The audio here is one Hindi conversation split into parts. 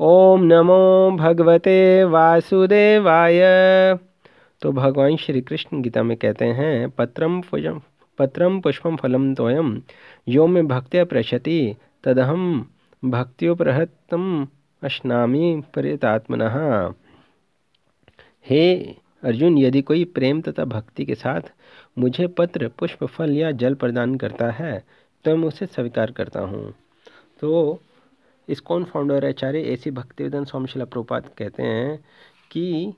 ओम नमो भगवते वासुदेवाय। तो भगवान श्री कृष्ण गीता में कहते हैं, पत्रम पुजम, पत्रम पुष्पम फलम तोयम यो में भक्त्या प्रशति, तदहम भक्त्योपहतम अश्नामी परितात्मन। हे अर्जुन, यदि कोई प्रेम तथा भक्ति के साथ मुझे पत्र, पुष्प, फल या जल प्रदान करता है तो मैं उसे स्वीकार करता हूँ। तो कौन फाउंडर आचार्य ऐसी भक्तिवेदन स्वामी शिला कहते हैं कि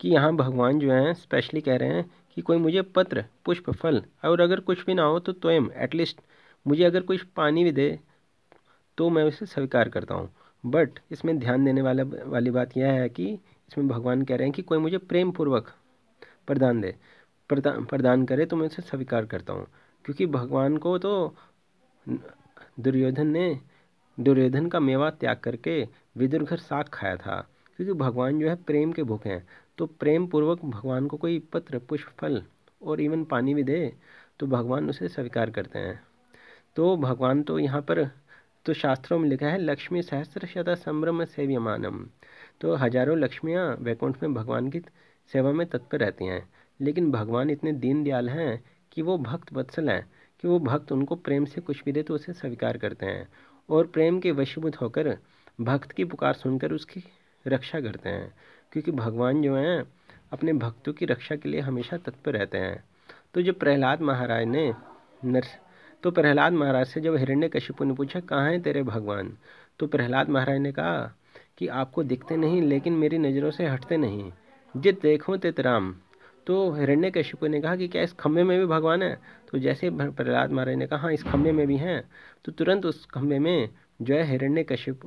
कि यहाँ भगवान जो हैं स्पेशली कह रहे हैं कि कोई मुझे पत्र, पुष्प, फल, और अगर कुछ भी ना हो तो स्वयं एटलीस्ट मुझे अगर कुछ पानी भी दे तो मैं उसे स्वीकार करता हूँ। बट इसमें ध्यान देने वाला, वाली बात यह है कि इसमें भगवान कह रहे हैं कि कोई मुझे प्रेम पूर्वक प्रदान दे प्रदान प्रदान करे तो मैं उसे स्वीकार करता हूँ। क्योंकि भगवान को तो दुर्योधन ने दुर्योधन का मेवा त्याग करके विदुर घर साग खाया था, क्योंकि भगवान जो है प्रेम के भूखे हैं। तो प्रेम पूर्वक भगवान को कोई पत्र, पुष्प, फल और इवन पानी भी दे तो भगवान उसे स्वीकार करते हैं। तो भगवान तो यहाँ पर तो शास्त्रों में लिखा है, लक्ष्मी सहस्त्र शता संभ्रम सेव्यमानम। तो हज़ारों लक्ष्मियाँ वैकुंठ में भगवान की सेवा में तत्पर रहती हैं। लेकिन भगवान इतने दीन दयाल हैं कि वो भक्त वत्सल हैं, कि वो भक्त उनको प्रेम से कुछ भी दे तो उसे स्वीकार करते हैं। और प्रेम के वशीभूत होकर भक्त की पुकार सुनकर उसकी रक्षा करते हैं। क्योंकि भगवान जो हैं, अपने भक्तों की रक्षा के लिए हमेशा तत्पर रहते हैं। तो जब प्रहलाद महाराज ने नर तो प्रहलाद महाराज से जब हिरण्य कश्यपु ने पूछा, कहाँ हैं तेरे भगवान? तो प्रहलाद महाराज ने कहा कि, आपको दिखते नहीं, लेकिन मेरी नज़रों से हटते नहीं। जित देखो, तित राम। तो हिरण्य कश्यपु ने कहा कि क्या इस खंभे में भी भगवान है? तो जैसे प्रहलाद महाराज ने कहा हाँ इस खंभे में भी हैं। तो तुरंत उस खंभे में जो है हिरण्य कश्यप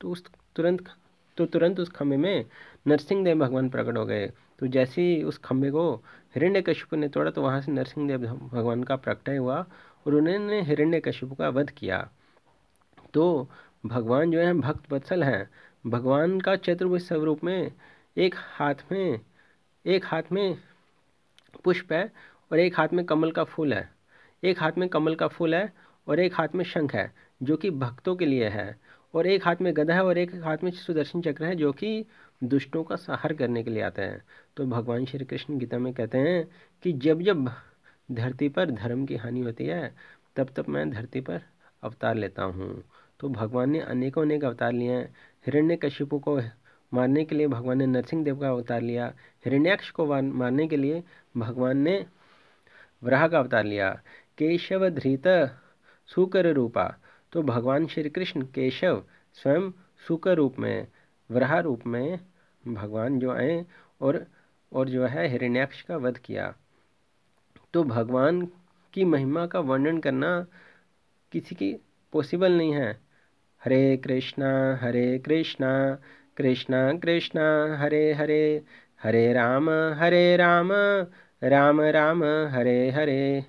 तो उस तुरंत तो तुरंत उस खंभे में नरसिंह देव भगवान प्रकट हो गए। तो जैसे ही उस खंभे को हिरण्य कश्यप ने तोड़ा तो वहाँ से नरसिंह देव भगवान का प्रकटय हुआ और उन्होंने हिरण्य कश्यप का वध किया। तो भगवान जो है, भक्त वत्सल हैं। भगवान का चतुर्भुज स्वरूप में एक हाथ में, एक हाथ में पुष्प है और एक हाथ में कमल का फूल है। एक हाथ में कमल का फूल है और एक हाथ में शंख है, जो कि भक्तों के लिए है। और एक हाथ में गधा है और एक हाथ में सुदर्शन चक्र है, जो कि दुष्टों का सहार करने के लिए आते हैं। तो भगवान श्री कृष्ण गीता में कहते हैं कि जब जब धरती पर धर्म की हानि होती है, तब तब मैं धरती पर अवतार लेता हूँ। तो भगवान ने अनेकों अनेक अवतार लिए हैं। हिरण्य कश्यपु को मारने के लिए भगवान ने नरसिंह देव का अवतार लिया। हिरण्याक्ष को मारने के लिए भगवान ने वराह का अवतार लिया। केशव धृत सुकर रूपा। तो भगवान श्री कृष्ण केशव स्वयं सुकर रूप में, वराह रूप में भगवान जो आए और और जो है हिरण्याक्ष का वध किया। तो भगवान की महिमा का वर्णन करना किसी की पॉसिबल नहीं है। हरे कृष्णा हरे कृष्णा कृष्णा कृष्णा, हरे हरे हरे राम हरे राम राम राम हरे हरे।